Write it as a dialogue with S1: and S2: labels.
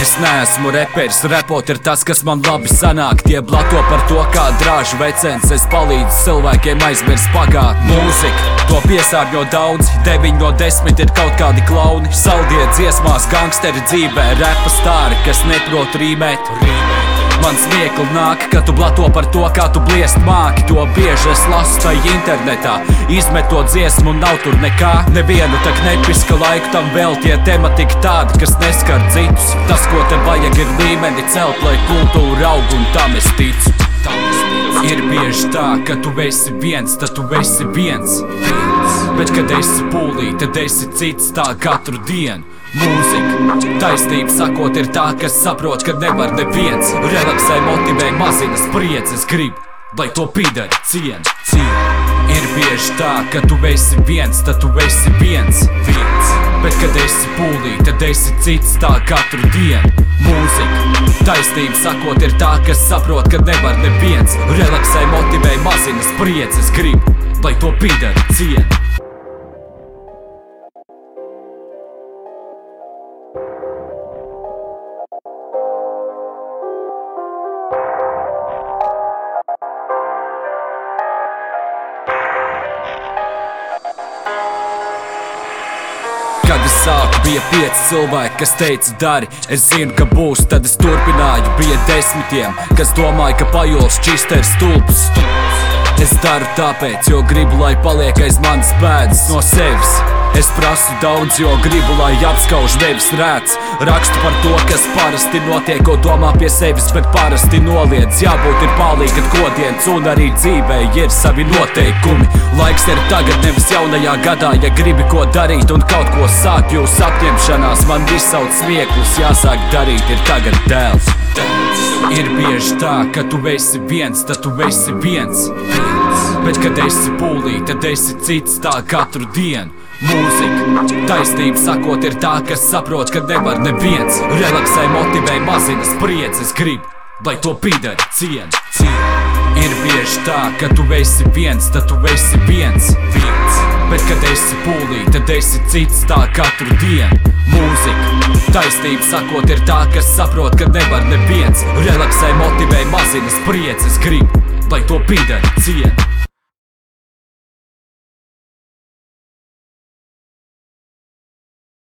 S1: Es neesmu reperis, repot ir tas, kas man labi sanāk. Tie blato par to, kā drāžu vecens. Es palīdzu cilvēkiem aizmirst pagātni Mūzika, to piesārņo daudz. 9 no 10 ir kaut kādi klauni. Saldie dziesmās, gangsteri dzīvē Repa stāri, kas neprot rīmēt Man smiekli nāk, ka tu blato par to, kā tu bliest māki. To bieži es lasu tai internetā Izmetot dziesmu, nav tur nekā. Nevienu tak nepiska laiku tam vēl tie tematika tādi, kas neskar citus. Tas, ko te vajag, ir līmeni celt, lai kultūra aug un tam es ticu. Tam es ticu. Ir bieži tā, ka tu esi viens, tad tu esi viens. Bet, kad esi pūlī, tad esi cits tā katru dienu Mūzika, taisnība sakot, ir tā, kas saprot, ka nevar neviens. Relaksē, motivē, mazina spriedzes, grib, lai to pīdara cien, cien. Ir bieži tā, ka tu esi viens, tad tu esi viens, viens. Bet, kad esi pūlī, tad esi cits tā katru dienu. Mūzika, taisnība sakot, ir tā, kas saprot, ka nevar neviens. Relaksē, motivē, mazina spriedzes, grib, lai to pīdara cien bija pieci cilvēki, kas teica, dari, es zinu, ka būs, tad es turpināju. Bija desmitiem, kas domāja, ka pajols čista ir stulbs. Es daru tāpēc, jo gribu, lai paliek aiz manas pēdas no sevis. Es prasu daudz, jo gribu, lai apskauž nevis rēts. Rakstu par to, kas parasti notiek, ko domā pie sevis, bet parasti noliedz. Jābūt ir palīgi, kad kodienas un arī dzīvē ir savi noteikumi. Laiks ir tagad, nevis jaunajā gadā, ja gribi ko darīt un kaut ko sākt. Jūs apņemšanās man izsauc smieklus, jāsāk darīt, ir tagad dēls. Ir bieži tā, ka tu esi viens, tad tu esi viens. Bet, kad esi pūlī, tad esi cits tā katru dienu. Mūzika, taisnība sakot, ir tā, kas saprot, ka nevar neviens. Relaksē, motivē, mazina spriedzes, grib, lai to pīdara cien, cien. Ir bieži tā, ka tu esi viens, tad tu esi viens, viens. Bet, kad esi pūlī, tad esi cits tā katru dienu. Mūzika, taisnība sakot, ir tā, kas saprot, ka nevar neviens. Relaksē, motivē, mazina spriedzes, grib, lai to pīdara cien.